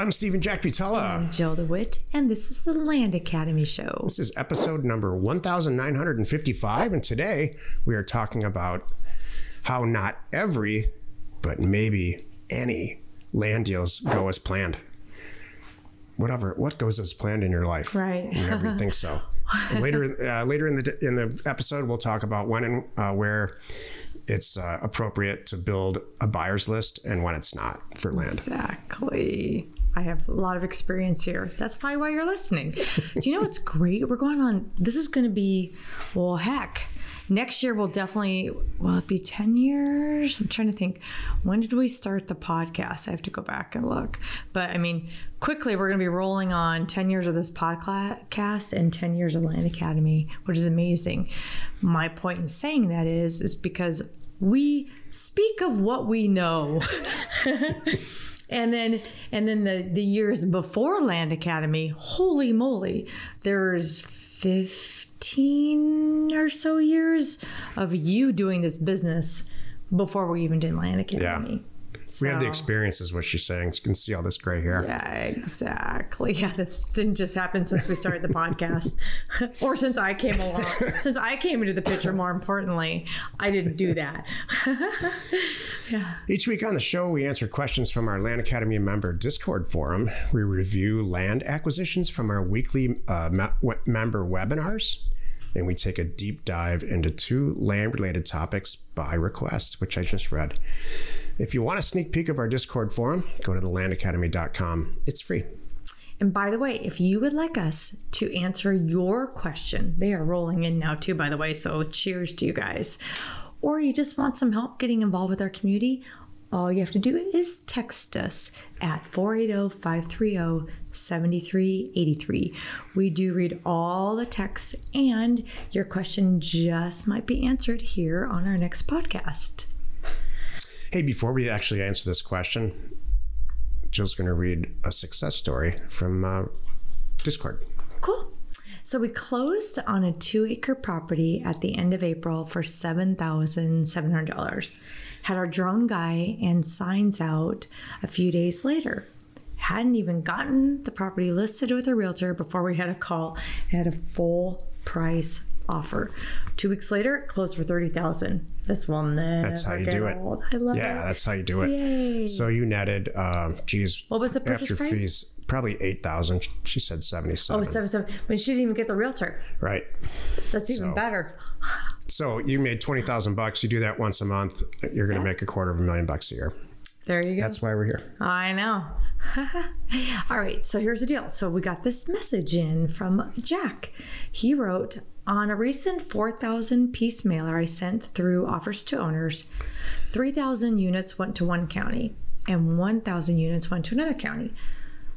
I'm Steven Jack Butala. I'm Jill DeWit, and this is the Land Academy Show. This is episode number 1955, and today we are talking about how not every, but maybe any land deals go as planned. Whatever, what goes as planned in your life? Right. You never think so. Later, uh, later in the in the episode, we'll talk about when and uh, where it's uh, appropriate to build a buyer's list and when it's not for land. Exactly. I have a lot of experience here. That's probably why you're listening. Do you know what's great? We're going on, this is going to be, well, heck. Next year will definitely, will it be 10 years? I'm trying to think. When did we start the podcast? I have to go back and look. But I mean, quickly, we're going to be rolling on 10 years of this podcast and 10 years of Land Academy, which is amazing. My point in saying that is, is because we speak of what we know. and then and then the the years before land academy holy moly there's 15 or so years of you doing this business before we even did land academy yeah. We have the experience, is what she's saying. You can see all this gray hair. Yeah, exactly. Yeah, this didn't just happen since we started the podcast, or since I came along. since I came into the picture, more importantly, I didn't do that. yeah. Each week on the show, we answer questions from our Land Academy member Discord forum. We review land acquisitions from our weekly uh, me- member webinars and we take a deep dive into two land related topics by request, which I just read. If you want a sneak peek of our Discord forum, go to thelandacademy.com. It's free. And by the way, if you would like us to answer your question, they are rolling in now too, by the way. So cheers to you guys. Or you just want some help getting involved with our community, all you have to do is text us at 480 530 7383. We do read all the texts, and your question just might be answered here on our next podcast. Hey, before we actually answer this question, Jill's going to read a success story from uh, Discord. Cool. So we closed on a two acre property at the end of April for $7,700. Had our drone guy and signs out a few days later. Hadn't even gotten the property listed with a realtor before we had a call and had a full price offer. Two weeks later, closed for thirty thousand. This one never. That's how you do old. it. I love yeah, it. that's how you do it. Yay. So you netted, uh, geez, what was the purchase after price? fees? Probably eight thousand. She said seventy-seven. Oh, seven seven. But she didn't even get the realtor. Right. That's even So- better. So you made twenty thousand bucks. You do that once a month. You're going to make a quarter of a million bucks a year. There you go. That's why we're here. I know. All right, so here's the deal. So we got this message in from Jack. He wrote on a recent 4,000 piece mailer I sent through offers to owners, 3,000 units went to one county and 1,000 units went to another county.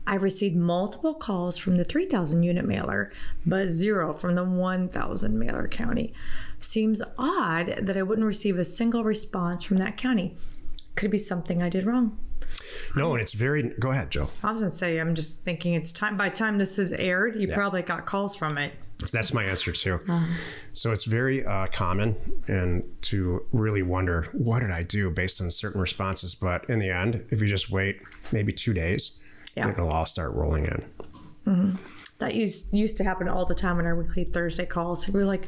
I received multiple calls from the 3,000 unit mailer, but zero from the 1,000 mailer county. Seems odd that I wouldn't receive a single response from that county. Could it be something I did wrong? No, and it's very. Go ahead, Joe. I was gonna say, I'm just thinking it's time. By the time this is aired, you probably got calls from it. So that's my answer too. Uh-huh. So it's very uh, common, and to really wonder what did I do based on certain responses. But in the end, if you just wait maybe two days, Yeah. it'll all start rolling in. That used used to happen all the time in our weekly Thursday calls. We were like,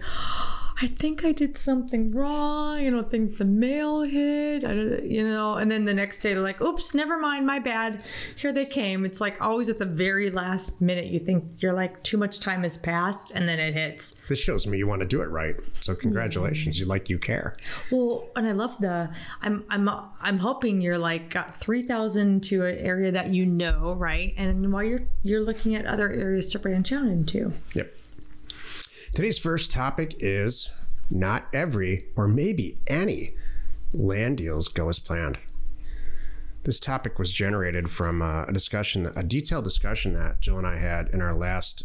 I think I did something wrong. I don't think the mail hit. I don't, you know. And then the next day they're like, "Oops, never mind, my bad." Here they came. It's like always at the very last minute. You think you're like too much time has passed, and then it hits. This shows me you want to do it right. So congratulations, you like you care. Well, and I love the. I'm I'm I'm hoping you're like got three thousand to an area that you know, right? And while you're you're looking at other areas to branch out into. Yep. Today's first topic is not every or maybe any land deals go as planned. This topic was generated from uh, a discussion, a detailed discussion that Jill and I had in our last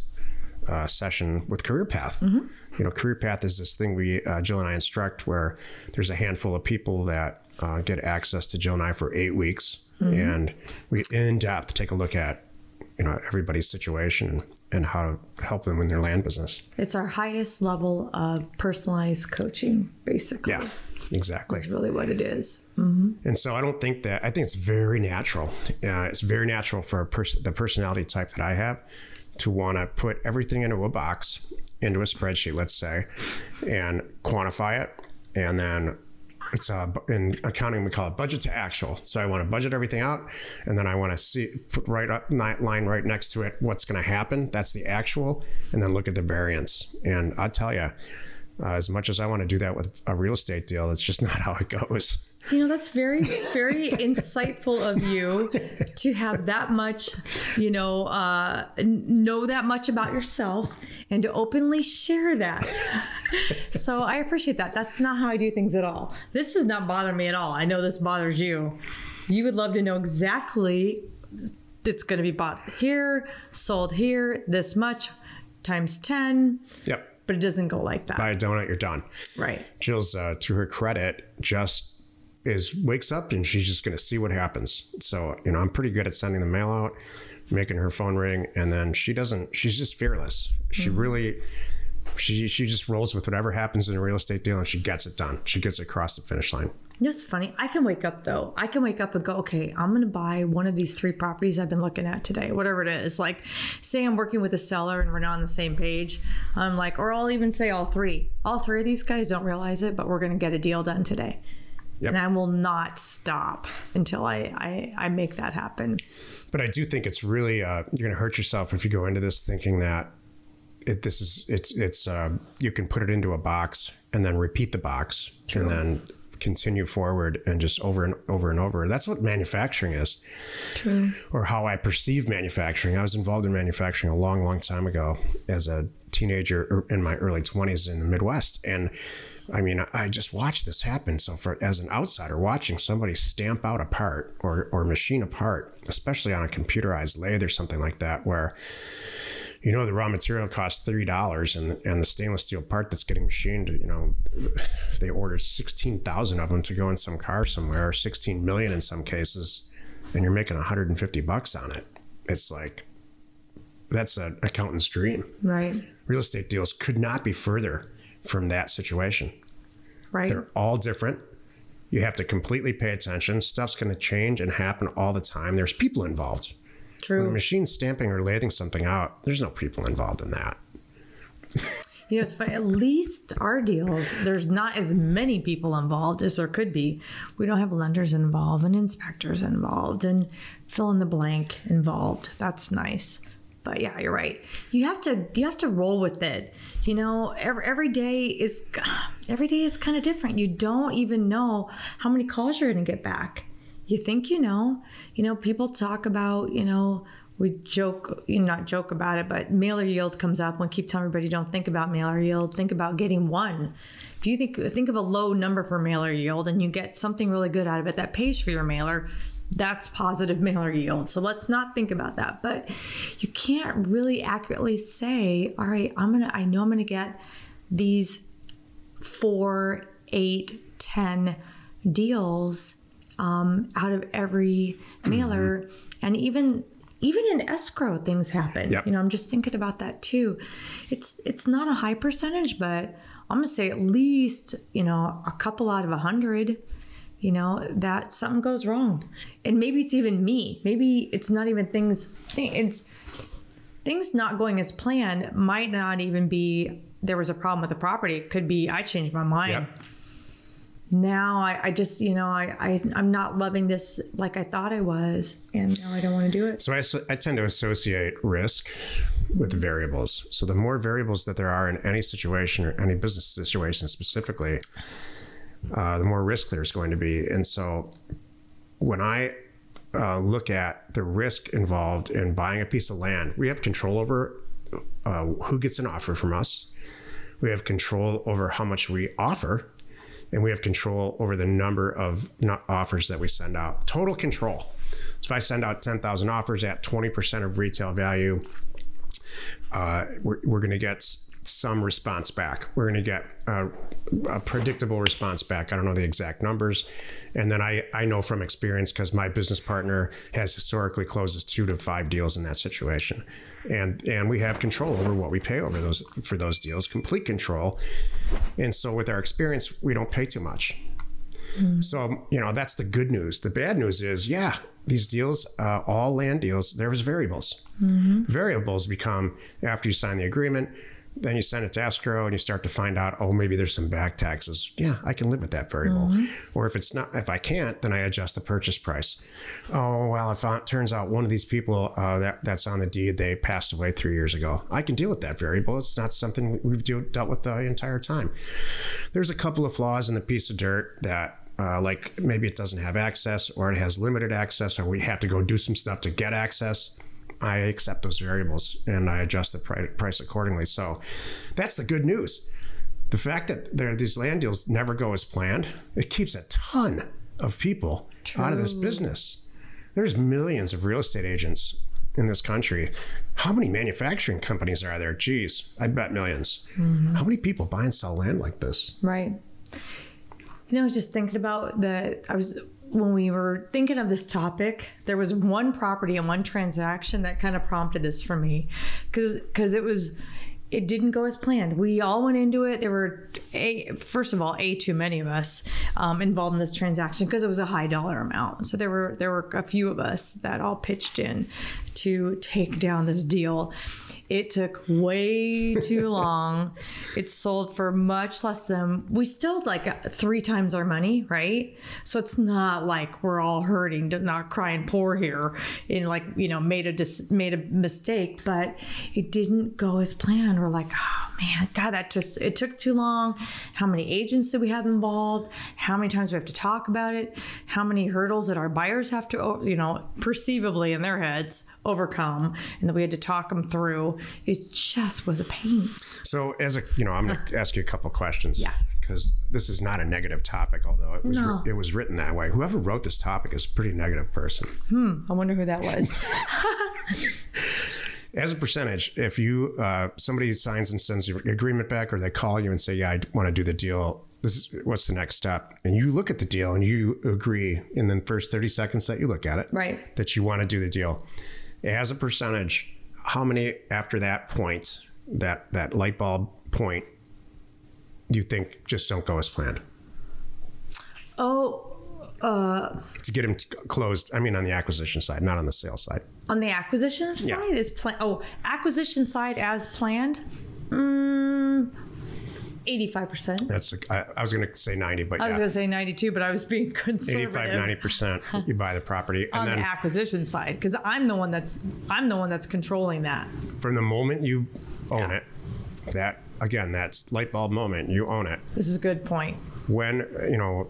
uh, session with Career Path. You know, Career Path is this thing we, uh, Jill and I instruct where there's a handful of people that uh, get access to Jill and I for eight weeks. And we in depth take a look at, you know, everybody's situation and how to help them in their land business. It's our highest level of personalized coaching, basically. Yeah. exactly. That's really what it is. And so I don't think that I think it's very natural. Uh, it's very natural for a pers- the personality type that I have to want to put everything into a box, into a spreadsheet, let's say, and quantify it, and then it's uh, in accounting we call it budget to actual. So I want to budget everything out, and then I want to see put right up line right next to it what's going to happen. That's the actual, and then look at the variance. And I tell you. Uh, as much as I want to do that with a real estate deal, it's just not how it goes. You know, that's very, very insightful of you to have that much, you know, uh, know that much about yourself and to openly share that. so I appreciate that. That's not how I do things at all. This does not bother me at all. I know this bothers you. You would love to know exactly it's going to be bought here, sold here, this much times 10, Yep. but it doesn't go like that. buy a donut, you're done. Right. Jill's, uh, to her credit, just is wakes up and she's just going to see what happens. So, you know, I'm pretty good at sending the mail out, making her phone ring, and then she doesn't. She's just fearless. She mm-hmm. really, she she just rolls with whatever happens in a real estate deal, and she gets it done. She gets it across the finish line. It's funny. I can wake up though. I can wake up and go, okay, I'm going to buy one of these three properties I've been looking at today, whatever it is. Like, say I'm working with a seller and we're not on the same page. I'm like, or I'll even say all three. All three of these guys don't realize it, but we're going to get a deal done today. Yep. And I will not stop until I, I, I make that happen. But I do think it's really uh, you're going to hurt yourself if you go into this thinking that it, this is it's it's uh, you can put it into a box and then repeat the box and then continue forward and just over and over and over. That's what manufacturing is, True. or how I perceive manufacturing. I was involved in manufacturing a long, long time ago as a teenager er, in my early 20s in the Midwest, and I mean, I just watched this happen. So, for as an outsider watching somebody stamp out a part or or machine a part, especially on a computerized lathe or something like that, where you know the raw material costs three dollars, and and the stainless steel part that's getting machined, you know, they ordered sixteen thousand of them to go in some car somewhere, or sixteen million in some cases, and you're making one hundred and fifty bucks on it. It's like that's an accountant's dream. Right. Real estate deals could not be further from that situation. Right. They're all different. You have to completely pay attention. Stuff's going to change and happen all the time. There's people involved. When a True. machine's stamping or lathing something out, there's no people involved in that. You know, it's funny. At least our deals, there's not as many people involved as there could be. We don't have lenders involved and inspectors involved and fill in the blank involved. That's nice. But yeah, you're right. You have to you have to roll with it. You know, every, every day is every day is kind of different. You don't even know how many calls you're going to get back. You think you know. You know, people talk about, you know, we joke, you know, not joke about it, but mailer yield comes up. When keep telling everybody, don't think about mailer yield, think about getting one. If you think think of a low number for mailer yield and you get something really good out of it that pays for your mailer, that's positive mailer yield. So let's not think about that. But you can't really accurately say, all right, I'm gonna, I know I'm gonna get these four, eight, ten deals um, out of every mailer, and even even in escrow things happen. Yep. You know, I'm just thinking about that too. It's it's not a high percentage, but I'm gonna say at least you know a couple out of a hundred. You know that something goes wrong, and maybe it's even me. Maybe it's not even things. It's things not going as planned. Might not even be there was a problem with the property. It could be I changed my mind Yep. now I, I just you know I, I i'm not loving this like i thought i was and now i don't want to do it So i, I tend to associate risk with variables. So the more variables that there are in any situation or any business situation specifically, uh, the more risk there's going to be. And so when I uh, look at the risk involved in buying a piece of land, we have control over uh, who gets an offer from us. We have control over how much we offer, and we have control over the number of offers that we send out. Total control. So if I send out 10,000 offers at 20% of retail value, uh, we're, we're going to get some response back. We're going to get a, a predictable response back. I don't know the exact numbers. And then I, I know from experience because my business partner has historically closes two to five deals in that situation. And, and we have control over what we pay over those for those deals, complete control. And so with our experience, we don't pay too much. So, you know, that's the good news. The bad news is, yeah, these deals, uh, all land deals, there's variables. Variables become after you sign the agreement, then you send it to escrow and you start to find out, oh, maybe there's some back taxes. Yeah, I can live with that variable. Or if it's not, if I can't, then I adjust the purchase price. Oh, well, if it turns out one of these people uh, that, that's on the deed, they passed away three years ago, I can deal with that variable. It's not something we've deal, dealt with the entire time. There's a couple of flaws in the piece of dirt that uh, like maybe it doesn't have access or it has limited access or we have to go do some stuff to get access i accept those variables and i adjust the pri- price accordingly. So that's the good news. The fact that there these land deals never go as planned it keeps a ton of people out of this business. There's millions of real estate agents in this country. How many manufacturing companies are there? Geez i bet 1000000s mm-hmm. how many people buy and sell land like this? Right. You know, I was just thinking about the. I was when we were thinking of this topic. There was one property and one transaction that kind of prompted this for me, because because it was. It didn't go as planned. We all went into it. There were, a, first of all, a too many of us um, involved in this transaction because it was a high dollar amount. So there were there were a few of us that all pitched in to take down this deal. It took way too long. It sold for much less than we still like three times our money, right? So it's not like we're all hurting, not crying poor here, and like you know made a dis- made a mistake, but it didn't go as planned. We're like, oh man, God, that just it took too long. How many agents did we have involved? How many times we have to talk about it? How many hurdles that our buyers have to, you know, perceivably in their heads overcome, and that we had to talk them through. It just was a pain. So, as a you know, I'm going to ask you a couple questions. Yeah. Because this is not a negative topic, although it was No. it was written that way. Whoever wrote this topic is a pretty negative person. Hmm. I wonder who that was. As a percentage, if you uh, somebody signs and sends your agreement back, or they call you and say, "Yeah, I want to do the deal," this is what's the next step, and you look at the deal and you agree in the first 30 seconds that you look at it, Right. that you want to do the deal. As a percentage, how many after that point, that that light bulb point, do you think just don't go as planned? oh, uh, to get them t- closed. I mean, on the acquisition side, not on the sales side. on the acquisition side Yeah. is plan. Oh, acquisition side as planned. Mm, Eighty-five percent. That's I, I was going to say ninety, but I was going to say ninety-two, but I was being 85, conservative 90 percent. You buy the property, and on then the acquisition side because I'm the one that's I'm the one that's controlling that. from the moment you own Yeah. it, that again, that's light bulb moment. You own it. This is a good point. When you know,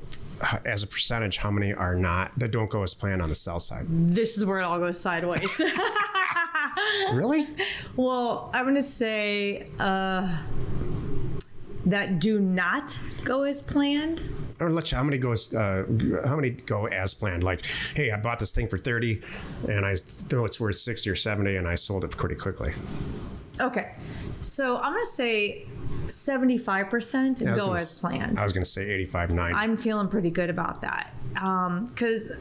as a percentage, how many are not that don't go as planned on the sell side? This is where it all goes sideways. Really? well, I'm going to say uh, that do not go as planned. Or let's how many goes? Uh, how many go as planned? Like, hey, I bought this thing for thirty, and I know it's worth sixty or seventy, and I sold it pretty quickly. Okay, so I'm going to say 75% I was go gonna as planned. I was going to say 85, 90. I'm feeling pretty good about that because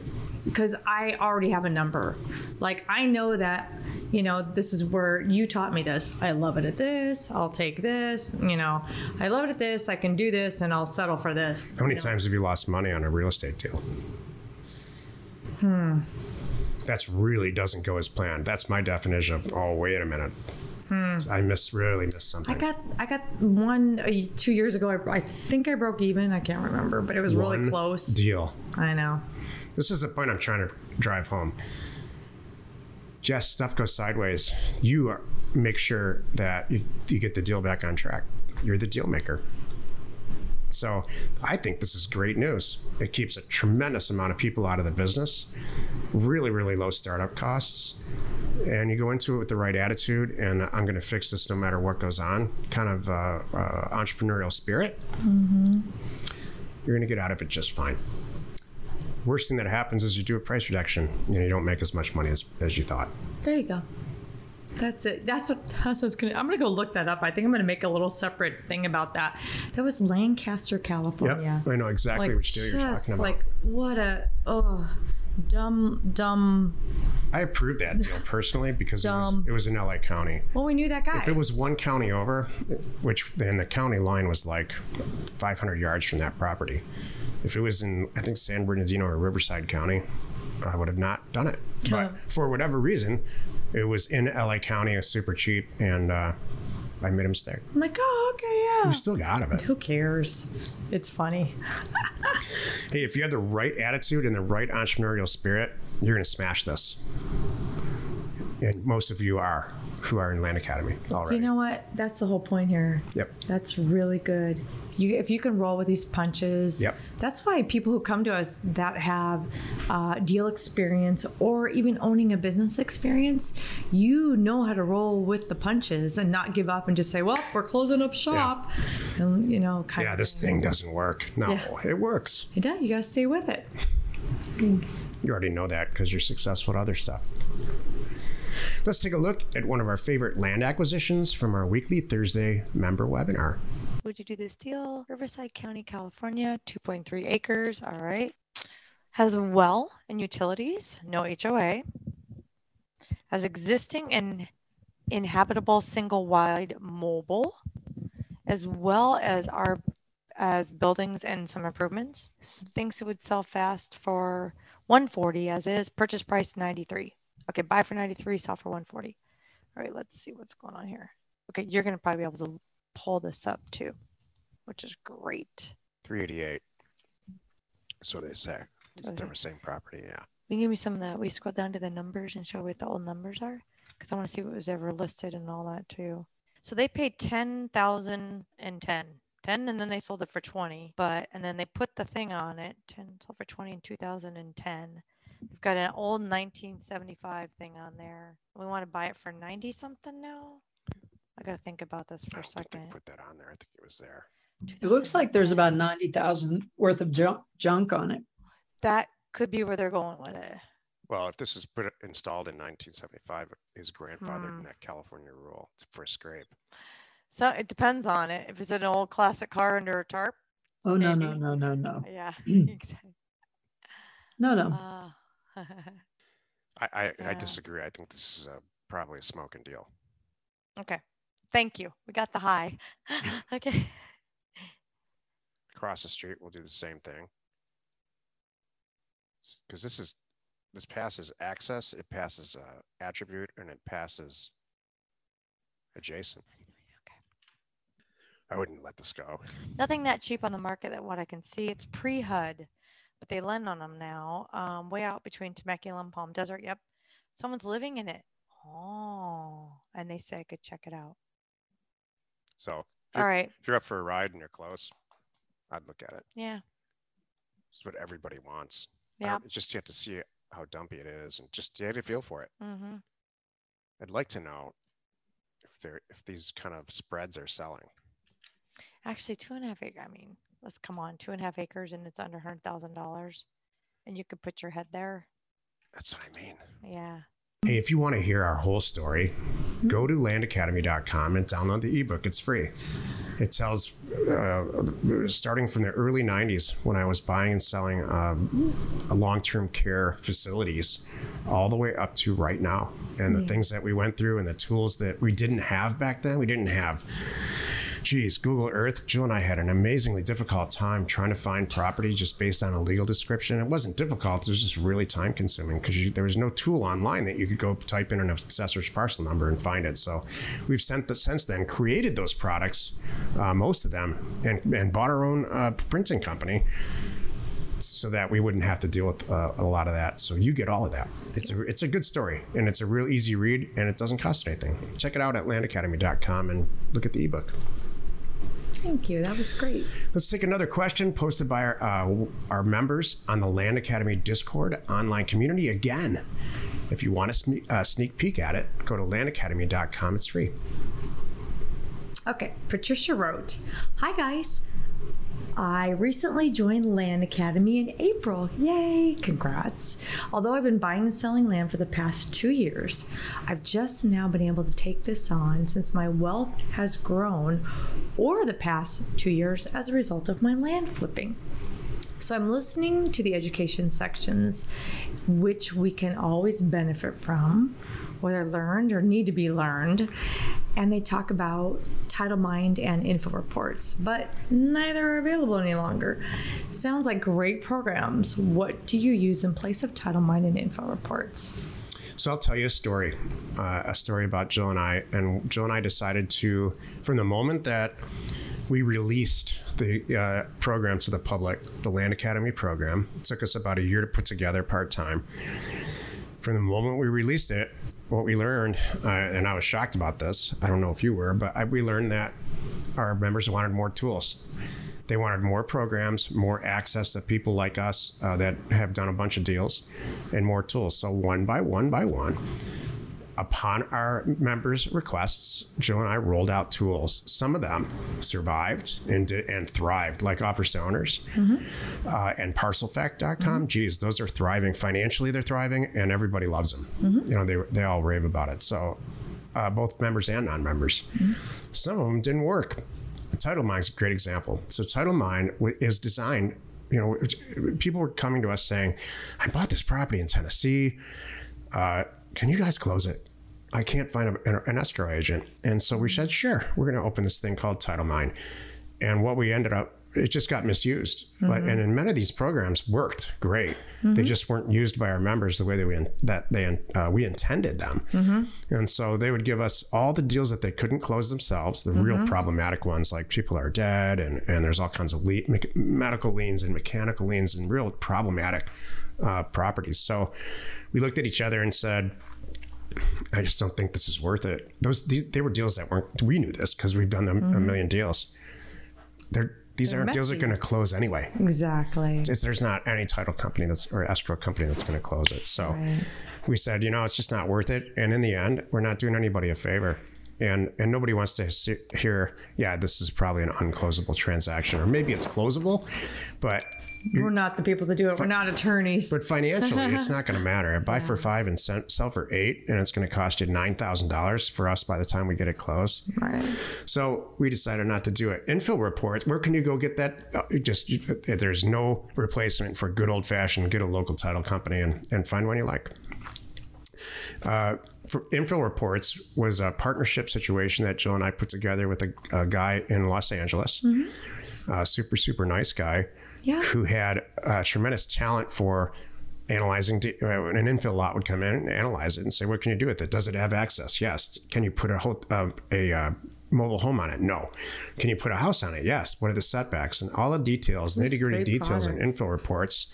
because I already have a number. Like I know that you know this is where you taught me this. I love it at this. I'll take this. You know, I love it at this. I can do this, and I'll settle for this. How many times have you lost money on a real estate deal? Hmm. That's really doesn't go as planned. That's my definition of, oh, wait a minute. I miss really miss something. I got I got one uh, two years ago. I, I think I broke even. I can't remember, but it was really close. Deal. I know. This is the point I'm trying to drive home. Jess, stuff goes sideways. You are, make sure that you, you get the deal back on track. You're the deal maker. So I think this is great news. It keeps a tremendous amount of people out of the business, really, really low startup costs. And you go into it with the right attitude, and I'm going to fix this no matter what goes on, kind of uh, uh, entrepreneurial spirit. You're going to get out of it just fine worst thing that happens is you do a price reduction and you don't make as much money as, as you thought. There you go. That's it. That's what, that's what I was gonna. I'm gonna go look that up. I think I'm gonna make a little separate thing about that. That was Lancaster, California. I know exactly Like which deal you're talking about. like what a oh Dumb, dumb. I approved that deal personally because it was, it was in LA County. Well, we knew that guy. If it was one county over, which then the county line was like 500 yards from that property. If it was in, I think, San Bernardino or Riverside County, I would have not done it. But for whatever reason, it was in LA County. It was super cheap, and uh, I made a mistake. I'm like, oh, okay, yeah. We still got out of it. Who cares? It's funny. Hey, if you have the right attitude and the right entrepreneurial spirit, you're going to smash this. And most of you are who are in Land Academy already. You know what? That's the whole point here. Yep. That's really good. You, if you can roll with these punches, Yep. that's why people who come to us that have uh, deal experience or even owning a business experience, you know how to roll with the punches and not give up and just say, "Well, we're closing up shop," and you know, kind yeah, of. this thing doesn't work. No, Yeah. it works. It does. You got to stay with it. You already know that because you're successful at other stuff. Let's take a look at one of our favorite land acquisitions from our weekly Thursday member webinar. Would you do this deal? Riverside County, California, 2.3 acres. All right. Has a well and utilities, no HOA. Has existing and inhabitable single wide mobile, as well as our as buildings and some improvements. Thinks it would sell fast for 140 as is. Purchase price 93. Okay, buy for 93, sell for 140. All right, let's see what's going on here. Okay, you're gonna probably be able to pull this up too, which is great. 388. So they say. It's the same property, yeah. You give me some of that? We scroll down to the numbers and show what the old numbers are? Because I want to see what was ever listed and all that too. So they paid 10,000 and 10. 10 and then they sold it for 20. But and then they put the thing on it. 10 sold for 20 in 2010. They've got an old 1975 thing on there. We want to buy it for 90 something now. I got to think about this for I a don't think they second. put that on there. I think it was there. It looks like there's about ninety thousand worth of junk, junk on it. that could be where they're going with it. Well, if this is put installed in 1975, it is grandfathered Hmm. in that California rule for a scrape. So it depends on it. If it's an old classic car under a tarp, Oh, no, no, no, no, no, yeah. Exactly. no, no. Ah. I, I, I disagree. I think this is a, probably a smoking deal. okay. Thank you. We got the high. okay. Across the street, we'll do the same thing. Because this is, this passes access, it passes uh, attribute, and it passes adjacent. Okay. I wouldn't let this go. Nothing that cheap on the market that what I can see. It's pre-HUD, but they lend on them now. Um, way out between Temecula and Palm Desert. Yep. Someone's living in it. Oh, and they say I could check it out. So if All you're, right. if you're up for a ride and you're close, I'd look at it. Yeah. It's what everybody wants. Yeah. just you have to see how dumpy it is and just you have to feel for it. Mm-hmm. I'd like to know if they're if these kind of spreads are selling. Actually, two and a half acre. I mean, let's come on, two and a half acres, and it's under hundred thousand dollars, and you could put your head there. That's what I mean. Yeah. Hey, if you want to hear our whole story, go to landacademy.com and download the ebook. It's free. It tells, uh, starting from the early 90s when I was buying and selling um, long term care facilities, all the way up to right now, and the things that we went through and the tools that we didn't have back then. We didn't have geez, Google Earth, Jill and I had an amazingly difficult time trying to find property just based on a legal description. It wasn't difficult, it was just really time consuming because there was no tool online that you could go type in an assessor's parcel number and find it. So we've sent the, since then created those products, uh, most of them, and, and bought our own uh, printing company so that we wouldn't have to deal with uh, a lot of that. So you get all of that. It's a it's a good story and it's a real easy read and it doesn't cost anything. Check it out at landacademy.com and look at the ebook. Thank you. That was great. Let's take another question posted by our, uh, our members on the Land Academy Discord online community. Again, if you want a sne- uh, sneak peek at it, go to landacademy.com. It's free. Okay, Patricia wrote Hi, guys. I recently joined Land Academy in April. Yay, congrats. Although I've been buying and selling land for the past two years, I've just now been able to take this on since my wealth has grown over the past two years as a result of my land flipping. So I'm listening to the education sections, which we can always benefit from, whether learned or need to be learned. And they talk about TitleMind and info reports, but neither are available any longer. Sounds like great programs. What do you use in place of TitleMind and info reports? So I'll tell you a story, uh, a story about Jill and I. And Jill and I decided to, from the moment that we released the uh, program to the public, the Land Academy program, it took us about a year to put together part time. From the moment we released it, what we learned, uh, and I was shocked about this. I don't know if you were, but I, we learned that our members wanted more tools. They wanted more programs, more access to people like us uh, that have done a bunch of deals, and more tools. So one by one by one, upon our members' requests, Jill and I rolled out tools. Some of them survived and did, and thrived, like Offer Owners mm-hmm. uh, and ParcelFact.com. Mm-hmm. Geez, those are thriving financially. They're thriving, and everybody loves them. Mm-hmm. You know, they they all rave about it. So, uh, both members and non-members. Mm-hmm. Some of them didn't work. TitleMind's a great example. So TitleMind is designed, you know, people were coming to us saying, I bought this property in Tennessee. Uh, can you guys close it? I can't find a, an escrow agent. And so we said, sure, we're going to open this thing called Title TitleMind. And what we ended up it just got misused. Mm-hmm. But, and in many of these programs worked great. Mm-hmm. They just weren't used by our members the way that we that they uh, we intended them. Mm-hmm. And so they would give us all the deals that they couldn't close themselves, the real mm-hmm. problematic ones, like people are dead, and and there's all kinds of le- me- medical liens and mechanical liens and real problematic uh, properties. So we looked at each other and said. I just don't think this is worth it. Those these, they were deals that weren't. We knew this because we've done a, a mm-hmm. million deals. They're these They're aren't messy. deals that are going to close anyway. Exactly. It's, there's not any title company that's or escrow company that's going to close it. So right. we said, you know, it's just not worth it. And in the end, we're not doing anybody a favor and and nobody wants to hear yeah this is probably an unclosable transaction or maybe it's closable but we're not the people to do it. We're not attorneys. But financially it's not going to matter. Buy yeah. for five and sell for eight and it's going to cost you $9000 for us by the time we get it closed. Right. So we decided not to do it. Infill reports where can you go get that? Uh, just there's no replacement for good old fashioned get a local title company and, and find one you like. Uh, for Info Reports was a partnership situation that Jill and I put together with a, a guy in Los Angeles, mm-hmm. a super super nice guy, yeah. who had uh, tremendous talent for analyzing uh, an infill lot would come in and analyze it and say, what can you do with it? Does it have access? Yes. Can you put a whole, uh, a uh, mobile home on it? No. Can you put a house on it? Yes. What are the setbacks and all the details, nitty gritty details product. and info reports.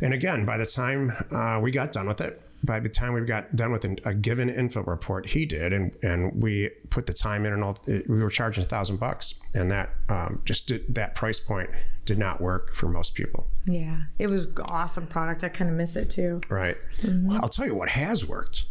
And again, by the time uh, we got done with it, by the time we got done with a given info report, he did, and and we put the time in and all. We were charging a thousand bucks, and that um, just did, that price point did not work for most people. Yeah, it was awesome product. I kind of miss it too. Right. Mm-hmm. Well, I'll tell you what has worked,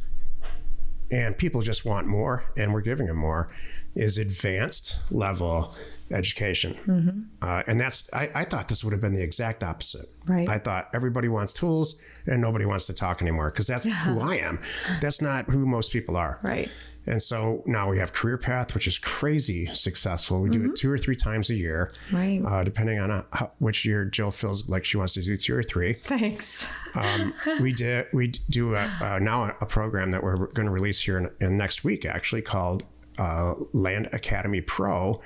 and people just want more, and we're giving them more. Is advanced level education. Mm-hmm. Uh, and that's, I, I, thought this would have been the exact opposite. Right. I thought everybody wants tools and nobody wants to talk anymore because that's yeah. who I am. That's not who most people are. Right. And so now we have Career Path, which is crazy successful. We mm-hmm. do it mm-hmm. two or three times a year, right? Uh, depending on uh, how, which year Jill feels like she wants to do two or three. Thanks. Um, we did. We do a, uh, now a, a, program that we're going to release here in, in, next week, actually called uh, Land Academy Pro,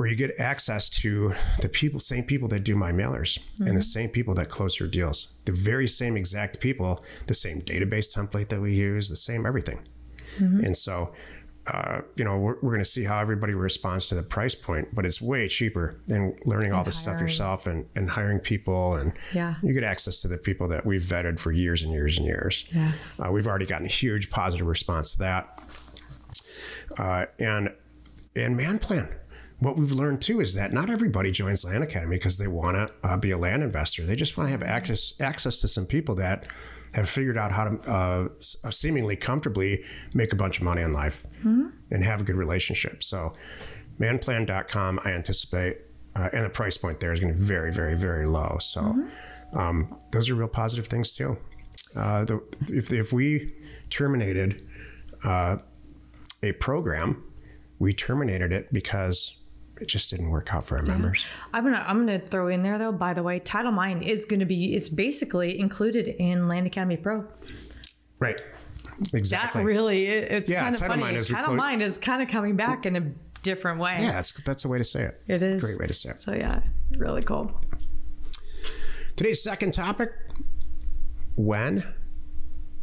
where you get access to the people, same people that do my mailers mm-hmm. and the mm-hmm. same people that close your deals, the very same exact people, the same database template that we use, the same everything. Mm-hmm. And so, uh, you know, we're, we're going to see how everybody responds to the price point, but it's way cheaper than learning all this stuff yourself and, and hiring people. And yeah. you get access to the people that we've vetted for years and years and years. Yeah. Uh, we've already gotten a huge positive response to that. Uh, and and man plan what we've learned too is that not everybody joins Land Academy because they want to uh, be a land investor. They just want to have access access to some people that have figured out how to uh, uh, seemingly comfortably make a bunch of money in life mm-hmm. and have a good relationship. So, manplan.com, I anticipate, uh, and the price point there is going to be very, very, very low. So, mm-hmm. um, those are real positive things too. Uh, the, if, if we terminated uh, a program, we terminated it because it just didn't work out for our members. I'm gonna I'm gonna throw in there though. By the way, Title Mine is gonna be it's basically included in Land Academy Pro. Right. Exactly. That really it, it's Yeah, kind of Title funny. Mine is Title reclu- Mine is kind of coming back in a different way. yeah, that's that's a way to say it. it is Great way to say it. So yeah, really cool. Today's second topic: when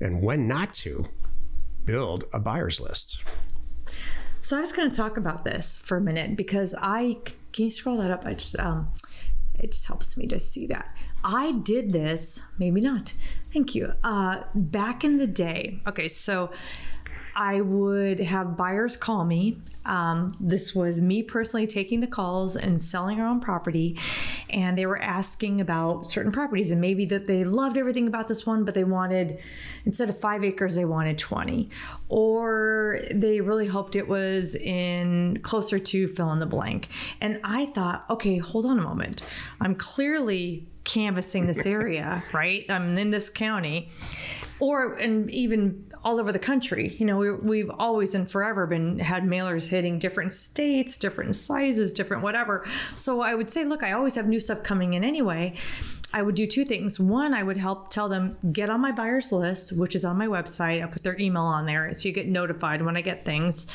and when not to build a buyer's list. So I was going to talk about this for a minute because I can you scroll that up? I just um, it just helps me to see that I did this. Maybe not. Thank you. Uh, back in the day. Okay, so I would have buyers call me. Um, this was me personally taking the calls and selling our own property, and they were asking about certain properties and maybe that they loved everything about this one, but they wanted instead of five acres, they wanted twenty, or they really hoped it was in closer to fill in the blank. And I thought, okay, hold on a moment. I'm clearly canvassing this area, right? I'm in this county, or and even all over the country. You know, we, we've always and forever been had mailers hitting different states, different sizes, different whatever. So I would say, look, I always have new stuff coming in anyway. I would do two things. One, I would help tell them get on my buyers list, which is on my website. I put their email on there so you get notified when I get things.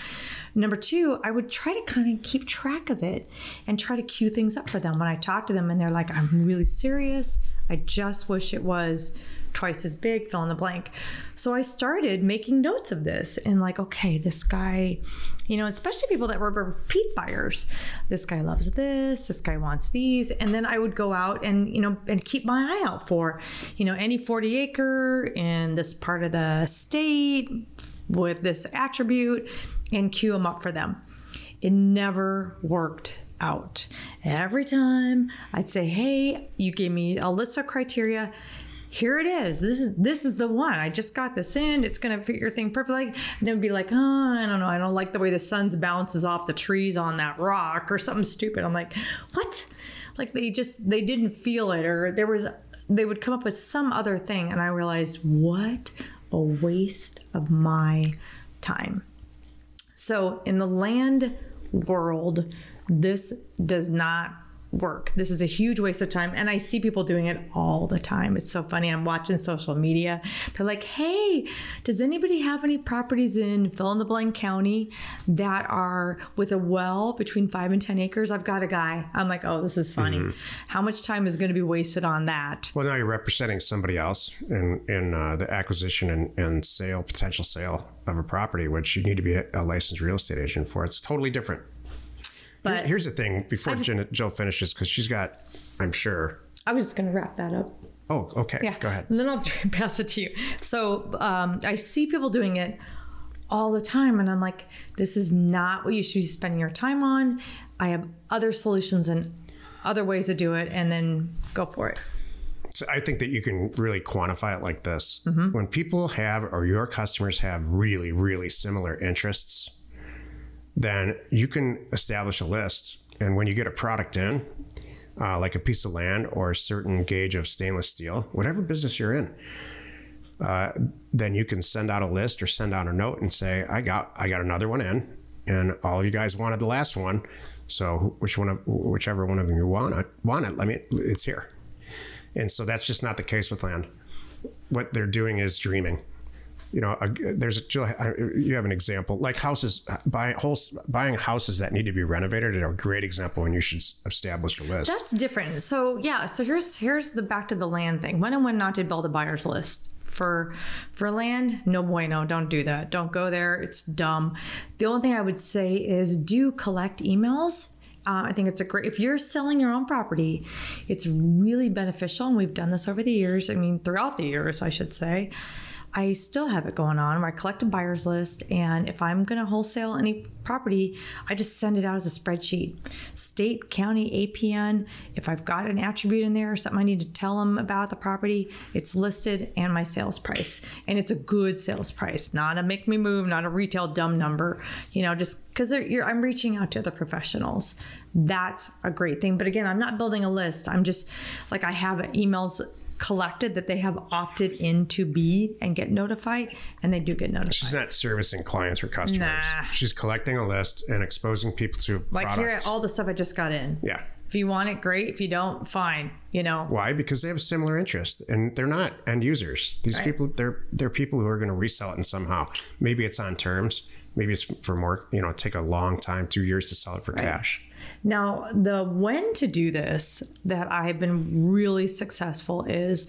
Number two, I would try to kind of keep track of it and try to cue things up for them when I talk to them and they're like, I'm really serious. I just wish it was twice as big, fill in the blank. So I started making notes of this and like, okay, this guy, you know, especially people that were repeat buyers. This guy loves this, this guy wants these. And then I would go out and, you know, and keep my eye out for, you know, any 40 acre in this part of the state with this attribute and queue them up for them. It never worked out. Every time I'd say, "Hey, you gave me a list of criteria. Here it is. This is this is the one. I just got this in. It's gonna fit your thing perfectly." And then be like, "Oh, I don't know. I don't like the way the sun's bounces off the trees on that rock or something stupid." I'm like, "What?" Like they just they didn't feel it, or there was they would come up with some other thing, and I realized what a waste of my time. So in the land world, this does not work. This is a huge waste of time. And I see people doing it all the time. It's so funny. I'm watching social media. They're like, hey, does anybody have any properties in fill in the blank county that are with a well between five and 10 acres? I've got a guy. I'm like, oh, this is funny. How much time is going to be wasted on that? Well, now you're representing somebody else in in uh, the acquisition and, and sale, potential sale of a property, which you need to be a, a licensed real estate agent for. It's totally different. But Here's the thing: before just- Jen, Jill finishes, because she's got, I'm sure. I was just going to wrap that up. Oh, okay. Yeah. Go ahead. And then I'll pass it to you. So um, I see people doing it all the time, and I'm like, this is not what you should be spending your time on. I have other solutions and other ways to do it, and then go for it. So I think that you can really quantify it like this: Mm-hmm. when people have or your customers have really, really similar interests, then you can establish a list. And when you get a product in, uh, like a piece of land or a certain gauge of stainless steel, whatever business you're in, uh, then you can send out a list or send out a note and say, "I got, I got another one in, and all of you guys wanted the last one, so which one of whichever one of you want it, want it, let me, it's here." And so that's just not the case with land. What they're doing is dreaming. You know, a, there's a, you have an example like houses buying whole, buying houses that need to be renovated are a great example when you should establish a list. That's different. So yeah, so here's here's the back to the land thing. When and when not to build a buyer's list for for land? No bueno. Don't do that. Don't go there. It's dumb. The only thing I would say is do collect emails. Uh, I think it's a great. If you're selling your own property, it's really beneficial, and we've done this over the years. I mean, throughout the years, I should say. I still have it going on. I collect a buyer's list, and if I'm going to wholesale any property, I just send it out as a spreadsheet. State, county, APN. If I've got an attribute in there or something I need to tell them about the property, it's listed and my sales price. And it's a good sales price, not a make me move, not a retail dumb number. You know, just because I'm reaching out to other professionals. That's a great thing. But again, I'm not building a list. I'm just like I have emails collected that they have opted in to be and get notified, and they do get notified. She's not servicing clients or customers. Nah. She's collecting a list and exposing people to like here, all the stuff I just got in. yeah. If you want it, great. If you don't, fine. You know, Why? Because they have a similar interest, and they're not end users. These Right. people, they're they're people who are going to resell it and somehow. Maybe it's on terms. Maybe it's for more. You know, take a long time, two years to sell it for cash. Now, the when to do this that I've been really successful is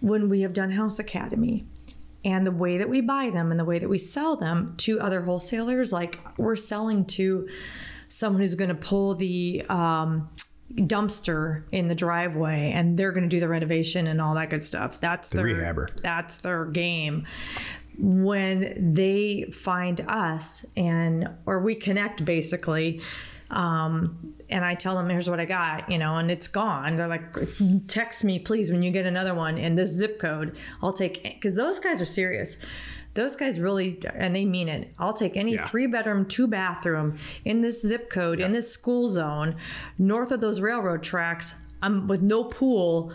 when we have done House Academy and the way that we buy them and the way that we sell them to other wholesalers. Like we're selling to someone who's going to pull the um, dumpster in the driveway and they're going to do the renovation and all that good stuff. That's The their rehabber. That's their game when they find us and or we connect basically um, and I tell them here's what I got, you know, and it's gone. They're like, text me please when you get another one in this zip code. I'll take because those guys are serious. Those guys really and they mean it. I'll take any Yeah. three bedroom, two bathroom in this zip code in this school zone, north of those railroad tracks. I'm with no pool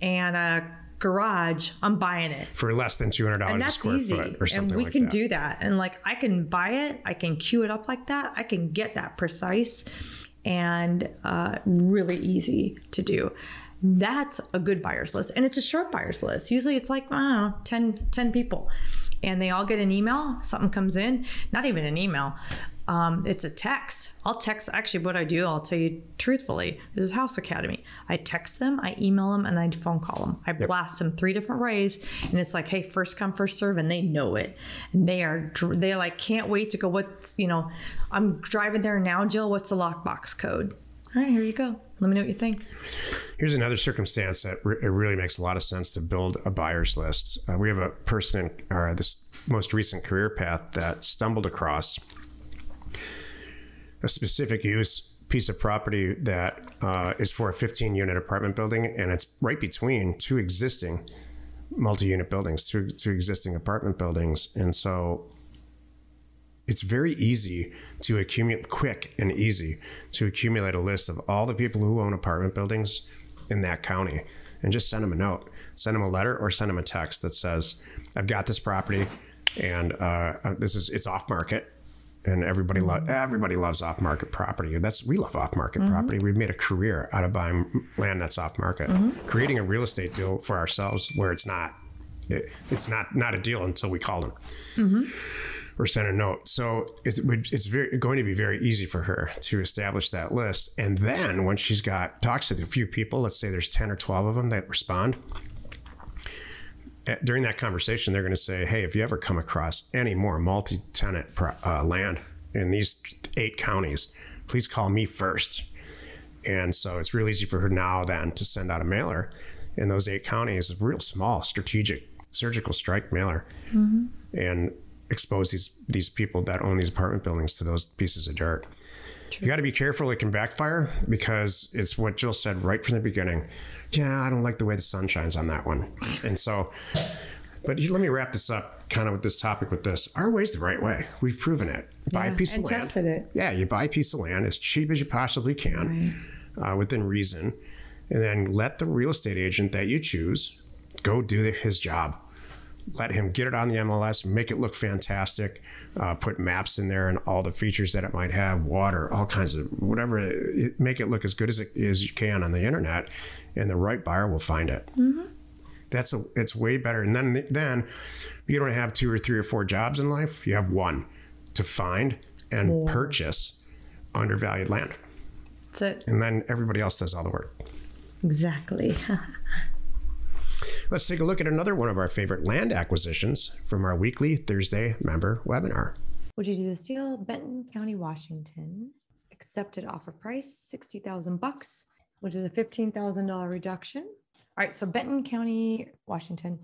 and a garage. I'm buying it. For less than two hundred dollars and a that's square easy. foot or something and we like can that. do that. And like i can buy it i can queue it up like that i can get that precise and uh, really easy to do. That's a good buyers list. And it's a short buyers list. Usually it's like I don't know, 10, 10 people. And they all get an email something comes in not even an email um, it's a text. I'll text actually what i do i'll tell you truthfully this is house academy. I text them i email them and i phone call them. I blast them three different ways and it's like hey first come first serve and they know it. And they are they like can't wait to go what's you know i'm driving there now jill what's the lockbox code? All right here you go. Let me know what you think. Here's another circumstance that re- it really makes a lot of sense to build a buyer's list. Uh, we have a person in our this most recent career path that stumbled across a specific use piece of property that uh, is for a 15 unit apartment building, and it's right between two existing multi-unit buildings, two, two existing apartment buildings, and so it's very easy to accumulate quick and easy to accumulate a list of all the people who own apartment buildings in that county and just send them a note send them a letter or send them a text that says i've got this property and uh, uh, this is it's off market and everybody lo- everybody loves off market property that's we love off market mm-hmm. property we've made a career out of buying land that's off market mm-hmm. creating a real estate deal for ourselves where it's not it, it's not not a deal until we call them mm-hmm. or send a note. So it it's very going to be very easy for her to establish that list. And then when she's got talks to a few people, let's say there's 10 or 12 of them that respond. Eh, During that conversation, they're going to say, "Hey, if you ever come across any more multi-tenant pro- uh, land in these eight counties, please call me first. And so it's real easy for her now then to send out a mailer in those eight counties, a real small strategic surgical strike mailer, and expose these these people that own these apartment buildings to those pieces of dirt. You got to be careful; it can backfire because it's what Jill said right from the beginning. Yeah, I don't like the way the sun shines on that one, and so. But let me wrap this up, kind of with this topic. With this, our way's the right way. We've proven it. Buy a Yeah, piece and of land. tested it. Yeah, you buy a piece of land as cheap as you possibly can, uh, within reason, and then let the real estate agent that you choose go do the, his job. Let him get it on the MLS, make it look fantastic, uh, put maps in there and all the features that it might have, water, all kinds of whatever, it, make it look as good as it as you can on the internet, and the right buyer will find it. Mm-hmm. That's a it's way better. And then then you don't have two or three or four jobs in life. You have one to find and purchase undervalued land. that's it And then everybody else does all the work. exactly Let's take a look at another one of our favorite land acquisitions from our weekly Thursday member webinar. Would you do this deal? Benton County, Washington. Accepted offer price, sixty thousand bucks, which is a fifteen thousand dollar reduction. All right, so Benton County, Washington,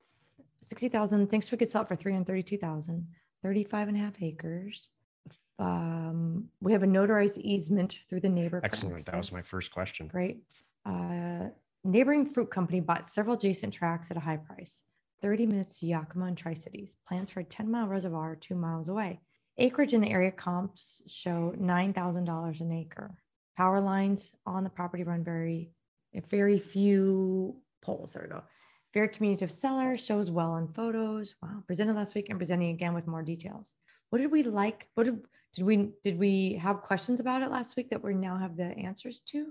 s- sixty thousand, thinks we could sell it for three hundred thirty-two thousand, thirty-five and a half acres. Um, we have a notarized easement through the neighbor. Excellent. That was my first question. Great. Uh, neighboring fruit company bought several adjacent tracts at a high price. 30 minutes to Yakima and Tri Cities. Plans for a 10 mile reservoir two miles away. Acreage in the area comps show $9,000 an acre. Power lines on the property run very, very few poles. There we go. Very communicative seller, shows well in photos. Wow, presented last week and presenting again with more details. What did we like? What did, did we did we have questions about it last week that we now have the answers to?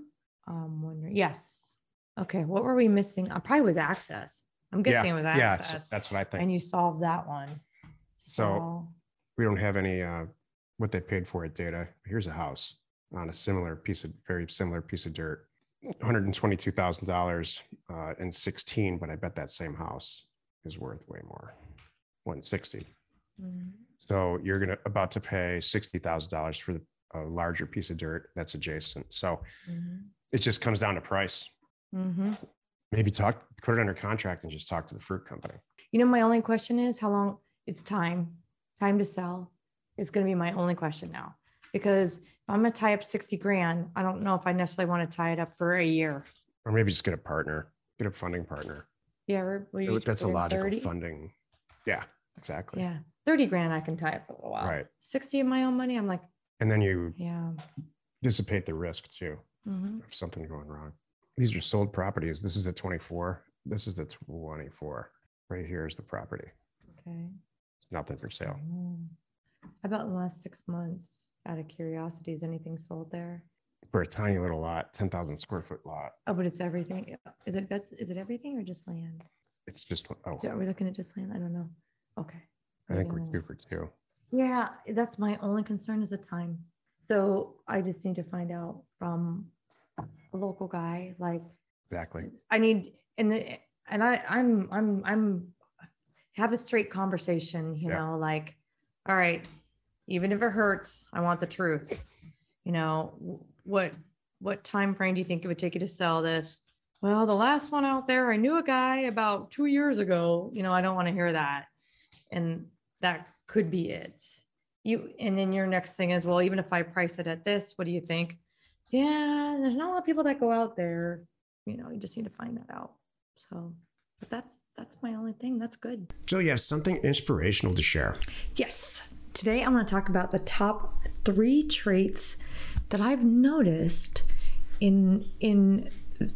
Um, wondering. Yes. Okay. What were we missing? Uh, probably was access. I'm guessing it was access. yeah, that's what I think. and you solved that one. So we don't have any uh, what they paid for it data. Here's a house on a similar piece of very similar piece of dirt, one hundred and twenty-two thousand dollars uh, in sixteen. But I bet that same house is worth way more, one sixty. Mhm. So you're gonna about to pay sixty thousand dollars for the, a larger piece of dirt that's adjacent. So Mhm. it just comes down to price. Mhm. Maybe talk, put it under contract, and just talk to the fruit company. You know, my only question is how long it's time, time to sell is going to be my only question now. Because if I'm going to tie up 60 grand, I don't know if I necessarily want to tie it up for a year. Or maybe just get a partner, get a funding partner. Yeah, That's a logical 30? funding. Yeah, exactly. Yeah, 30 grand I can tie up for a little while. Right. 60 of my own money, I'm like, And then you yeah. dissipate the risk too mhm. of something going wrong. These are sold properties. This is the 24. This is the 24. Right here is the property. Okay. Nothing for sale. How about in the last six months? Out of curiosity, is anything sold there? For a tiny little lot, 10,000 square foot lot. Oh, but it's everything. Is it that's is it everything or just land? It's just, oh, Are we looking at just land? I don't know. Okay. I think we're two for two. Yeah, that's my only concern is the time. So I just need to find out from a local guy, like Exactly. I need and the and I I'm I'm I'm have a straight conversation, you Yeah. know, like, all right, even if it hurts, I want the truth. You know, what what time frame do you think it would take you to sell this? Well, the last one out there, I knew a guy about two years ago. You know, I don't want to hear that. And that could be it. You and then your next thing is, well, even if I price it at this, what do you think? Yeah, there's not a lot of people that go out there. You know, you just need to find that out. So that's that's my only thing, that's good. Jill, you have something inspirational to share. Yes. Today I'm going to talk about the top 3 traits that I've noticed in in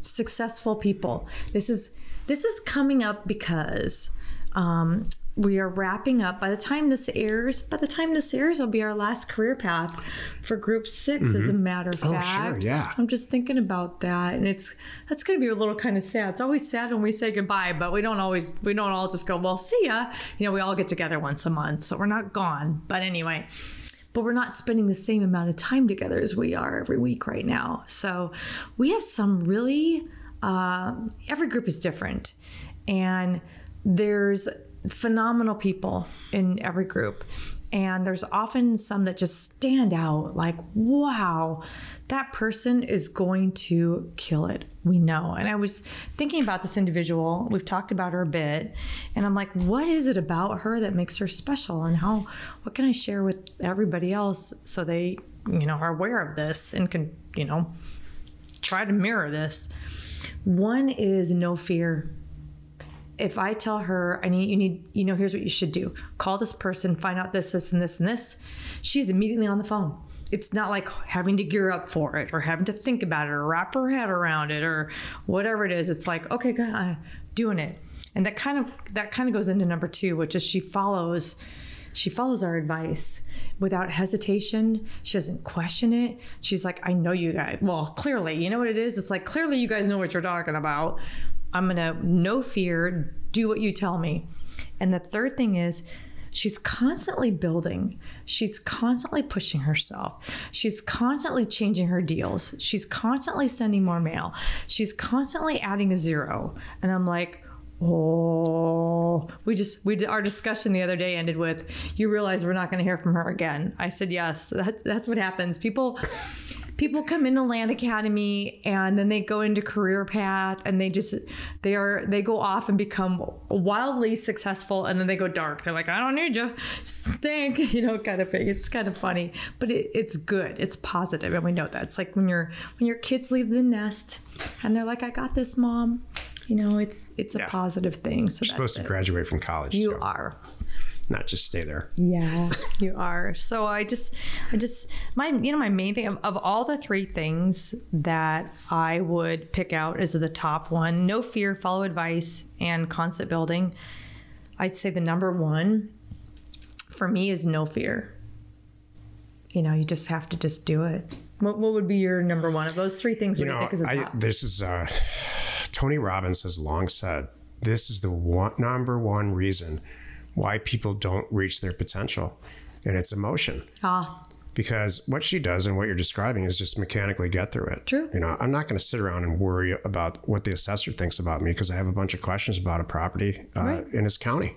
successful people. This is this is coming up because um, we are wrapping up. By the time this airs, by the time this airs, will be our last career path for Group 6 As a matter of Oh, fact, sure, yeah. I'm just thinking about that, and it's that's going to be a little kind of sad. It's always sad when we say goodbye, but we don't always we don't all just go, well, see ya. You know, we all get together once a month, so we're not gone. But anyway, but we're not spending the same amount of time together as we are every week right now. So we have some really uh, every group is different, and there's phenomenal people in every group. And there's often some that just stand out like, wow, that person is going to kill it. We know. And I was thinking about this individual. We've talked about her a bit. And I'm like, what is it about her that makes her special? And how, what can I share with everybody else so they, you know, are aware of this and can, you know, try to mirror this? One is no fear if I tell her, I need you need, you know, here's what you should do. Call this person, find out this, this, and this, and this. She's immediately on the phone. It's not like having to gear up for it or having to think about it or wrap her head around it or whatever it is. It's like, okay, good, I'm doing it. And that kind of that kind of goes into number two, which is she follows she follows our advice without hesitation. She doesn't question it. She's like, I know you guys. Well, clearly, you know what it is? It's like, clearly, you guys know what you're talking about. I'm going to, no fear, do what you tell me. And the third thing is, she's constantly building. She's constantly pushing herself. She's constantly changing her deals. She's constantly sending more mail. She's constantly adding a zero. And I'm like, Oh, we just we did, our discussion the other day ended with you realize we're not going to hear from her again. I said yes. That, that's what happens. People people come into Land Academy and then they go into career path and they just they are they go off and become wildly successful and then they go dark. They're like, I don't need you. Stink, you know, kind of thing. It's kind of funny, but it, it's good. It's positive, and we know that. It's like when your when your kids leave the nest and they're like, I got this, mom you know it's it's a Yeah. positive thing so You're supposed to it. graduate from college. you too. are not just stay there. Yeah, you are. So I just, I just, my, you know, my main thing of, of all the three things that I would pick out as the top one no fear, follow advice, and concept building. I'd say the number one for me is no fear. You know, you just have to just do it. What, what would be your number one of those three things? You you know, think is I, this is uh, Tony Robbins has long said this is the one, number one reason why people don't reach their potential, and it's emotion. ah, because what she does and what you're describing is just mechanically get through it. True. You know, I'm not going to sit around and worry about what the assessor thinks about me because I have a bunch of questions about a property uh, Right. in his county.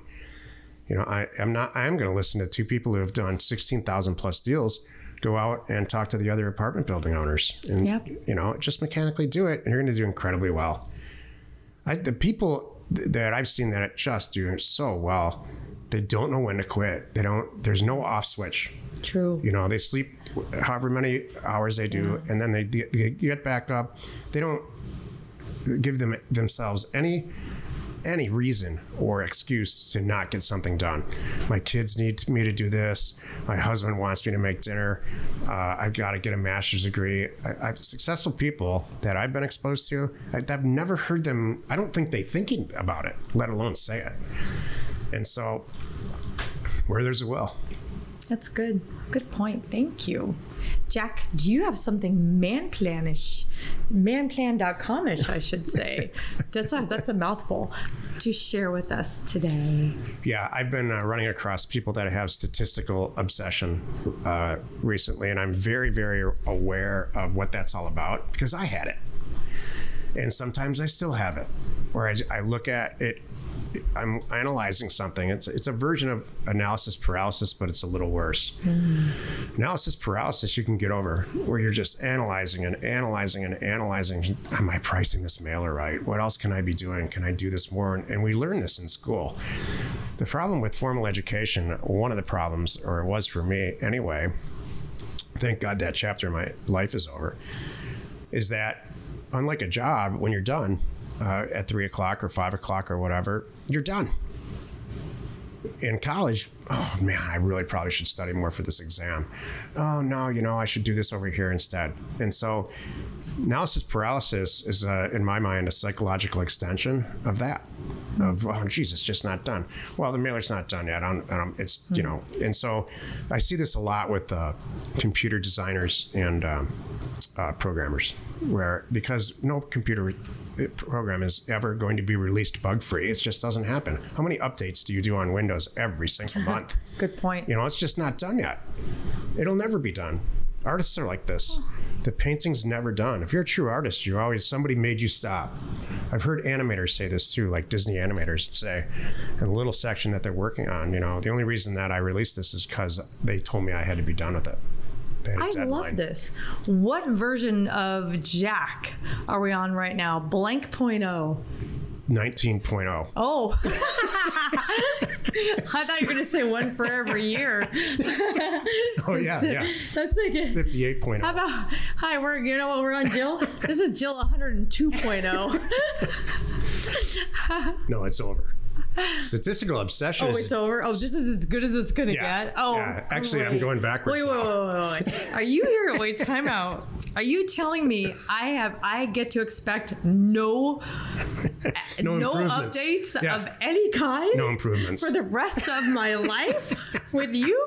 You know, I am not. I am going to listen to two people who have done 16,000 plus deals go out and talk to the other apartment building owners, and Yep. you know, just mechanically do it, and you're going to do incredibly well. I, the people th- that I've seen that just do so well, they don't know when to quit. They don't. There's no off switch. true. You know, they sleep however many hours they do, and then they, they get back up. They don't give them themselves any any reason or excuse to not get something done. My kids need me to do this. My husband wants me to make dinner. Uh, I've got to get a master's degree. I, I've successful people that I've been exposed to. I, I've never heard them. I don't think they thinking about it, let alone say it. And so, where there's a will, That's good. Good point. Thank you. Jack, do you have something manplanish? Manplan.com-ish, I should say. that's a that's a mouthful to share with us today. Yeah, I've been uh, running across people that have statistical obsession uh, recently, and I'm very, very aware of what that's all about because I had it. And sometimes I still have it, where I, I look at it, I'm analyzing something. It's, it's a version of analysis paralysis, but it's a little worse. Analysis paralysis you can get over, where you're just analyzing and analyzing and analyzing. Am I pricing this mailer right? What else can I be doing? Can I do this more? And, and we learn this in school. The problem with formal education, one of the problems, or it was for me anyway, thank God that chapter of my life is over, is that unlike a job, when you're done uh, at three o'clock or five o'clock or whatever, you're done. In college, oh man, I really probably should study more for this exam. Oh no, you know, I should do this over here instead. And so, analysis paralysis is, uh, in my mind, a psychological extension of that. Of oh, it's just not done. Well, the mailer's not done yet. I'm, I'm, it's you know, and so I see this a lot with uh, computer designers and um, uh, programmers, where because no computer program is ever going to be released bug free, it just doesn't happen. How many updates do you do on Windows every single month? Good point. You know, it's just not done yet. It'll never be done. Artists are like this. The painting's never done. If you're a true artist, you always somebody made you stop. I've heard animators say this too, like Disney animators say, in the little section that they're working on. You know, the only reason that I released this is because they told me I had to be done with it. A I deadline. love this. What version of Jack are we on right now? Blank point oh. 19.0. Oh. oh. I thought you were going to say one for every year. Oh yeah, yeah. That's like it. 58.0. How about, hi, we're, you know what, we're on Jill? This is Jill 102.0. No, it's over. Statistical obsession Oh, it's over. Oh, this is as good as it's gonna Yeah, get. Oh, yeah. Actually, I'm going backwards Wait, wait, wait, wait, wait. Are you here? Wait, time out. Are you telling me I have I get to expect no No no, updates Yeah. of any kind no improvements. for the rest of my life with you?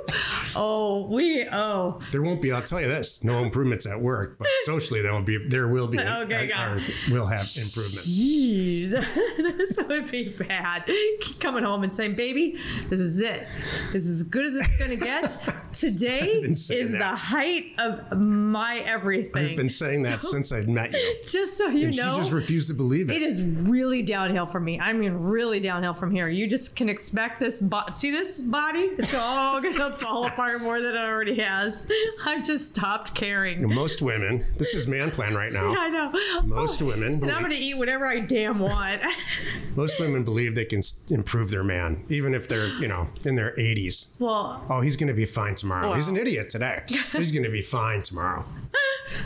Oh, we oh There won't be. I'll tell you this: no improvements at work, but socially there will be. There will be. Okay, or. We'll have improvements. Jeez, this would be bad. Coming home and saying, "Baby, this is it. This is as good as it's gonna get. Today is that. the height of my everything." I've been saying that So, since I've met you, Just so you and know, she just refused to believe it. it is really downhill from me. I mean, really downhill from here. You just can expect this. Bo- See this body? It's all gonna fall apart more than it already has. I've just stopped caring. Most women. This is man plan right now. I know. Most Oh, women. And I'm gonna eat whatever I damn want. most women believe they can improve their man, even if they're you know in their 80s. well, Oh, he's going to be fine tomorrow. He's an idiot today. He's going to be fine tomorrow.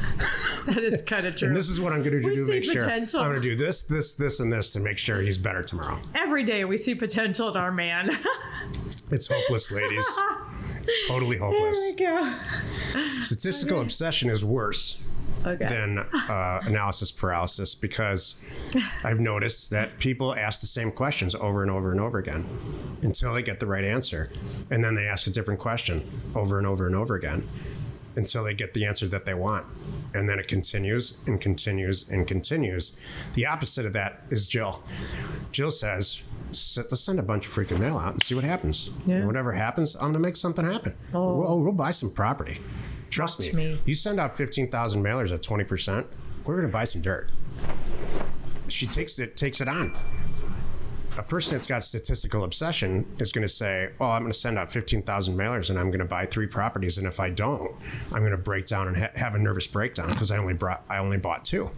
that is kind of true. And this is what I'm going to do We to make sure. I'm going to do this, this, this, and this to make sure he's better tomorrow. Every day we see potential in our man. It's hopeless, ladies. It's totally hopeless. go. Statistical obsession is worse Okay. than uh, analysis paralysis because I've noticed that people ask the same questions over and over and over again until they get the right answer. And then they ask a different question over and over and over again until they get the answer that they want. And then it continues and continues and continues. The opposite of that is Jill. Jill says, let's send a bunch of freaking mail out and see what happens. Yeah. And whatever happens, I'm going to make something happen. Oh. We'll, we'll buy some property. Trust me. me. You send out 15,000 mailers at 20%, we're going to buy some dirt. She takes it takes it on. A person that's got statistical obsession is going to say, "Well, I'm going to send out 15,000 mailers and I'm going to buy three properties, and if I don't, I'm going to break down and ha- have a nervous breakdown because I only brought I only bought two.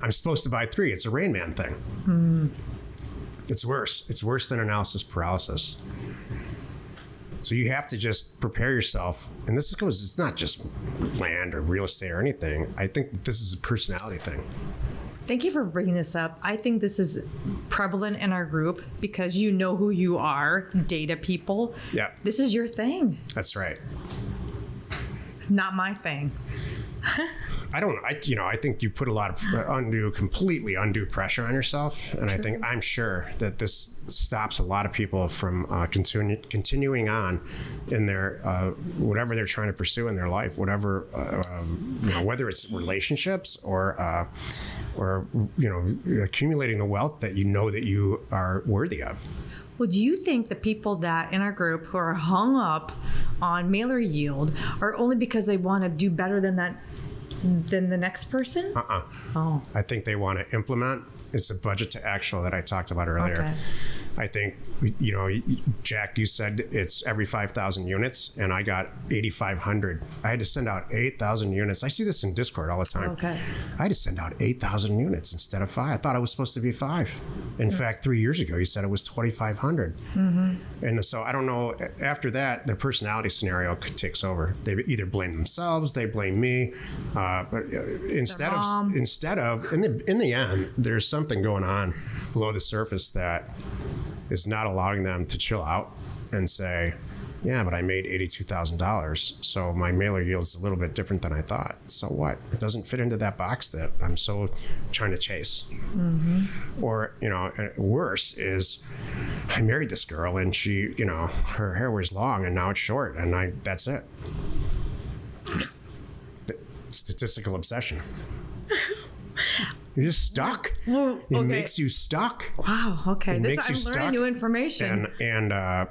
I'm supposed to buy three. It's a Rain Man thing. Hmm. It's worse. It's worse than analysis paralysis. So you have to just prepare yourself. And this goes, it's not just land or real estate or anything. I think this is a personality thing. Thank you for bringing this up. I think this is prevalent in our group because you know who you are, data people. Yeah. This is your thing, That's right. not my thing. I don't, I, you know, I think you put a lot of undue, completely undue pressure on yourself. And I think, I'm sure that this stops a lot of people from uh, continu- continuing on in their, uh, whatever they're trying to pursue in their life, whatever, uh, um, you know, whether it's relationships or, uh, or, you know, accumulating the wealth that you know that you are worthy of. Well, do you think the people that in our group who are hung up on mailer yield are only because they want to do better than that than the next person? Uh-uh. Oh, I think they want to implement. It's a budget to actual that I talked about earlier. Okay. I think, you know, Jack, you said it's every 5,000 units, and I got 8,500. I had to send out 8,000 units. I see this in Discord all the time. Okay. I had to send out 8,000 units instead of five. I thought it was supposed to be five. In fact, three years ago, you said it was 2,500. Mm-hmm. And so I don't know. After that, their personality scenario takes over. They either blame themselves, they blame me. Uh, but uh, instead of instead of in the in the end, there's something going on below the surface that is not allowing them to chill out and say, "Yeah, but I made eighty-two thousand dollars, so my mailer yield is a little bit different than I thought. So what? It doesn't fit into that box that I'm so trying to chase." Or you know, uh, worse is, I married this girl and she, you know, her hair was long and now it's short, and I that's it. Statistical obsession. You're just stuck. Well, It makes you stuck. Wow. Okay, It this makes I'm you learning stuck. new information. and and uh,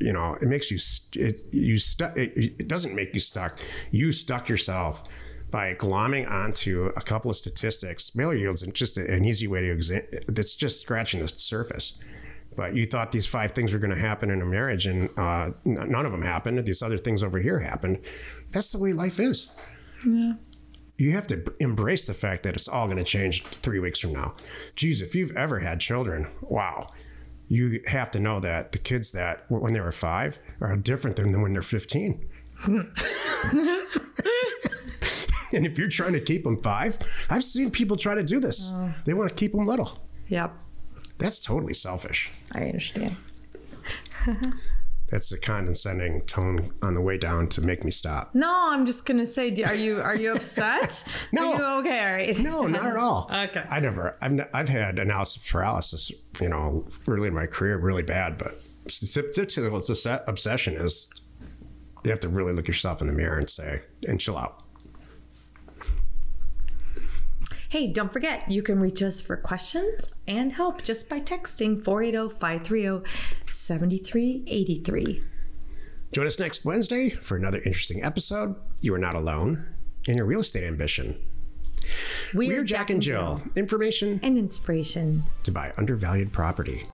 you know it makes you st- it you stuck it, it doesn't make you stuck. You stuck yourself by glomming onto a couple of statistics. Mailer yields and just an easy way to exam that's just scratching the surface. But you thought these five things were going to happen in a marriage and uh, n- none of them happened. These other things over here happened. That's the way life is you have to embrace the fact that it's all going to change three weeks from now. Geez, if you've ever had children, wow, you have to know that the kids that when they were five are different than when they're 15. and if you're trying to keep them five, I've seen people try to do this. Oh. They want to keep them little. yep, That's totally selfish. I understand. That's a condescending tone on the way down to make me stop. No, I'm just gonna say, are you are you upset? No. Are you okay? All right. No, not at all. Okay. I never. I've, ne- I've had analysis paralysis. You know, early in my career, really bad. But statistical obsession is you have to really look yourself in the mirror and say and chill out. Hey, don't forget, you can reach us for questions and help just by texting oh, 480 530 7383. Join us next Wednesday for another interesting episode. You are not alone in your real estate ambition. We're, We're Jack and Jill. Information And inspiration. to buy undervalued property.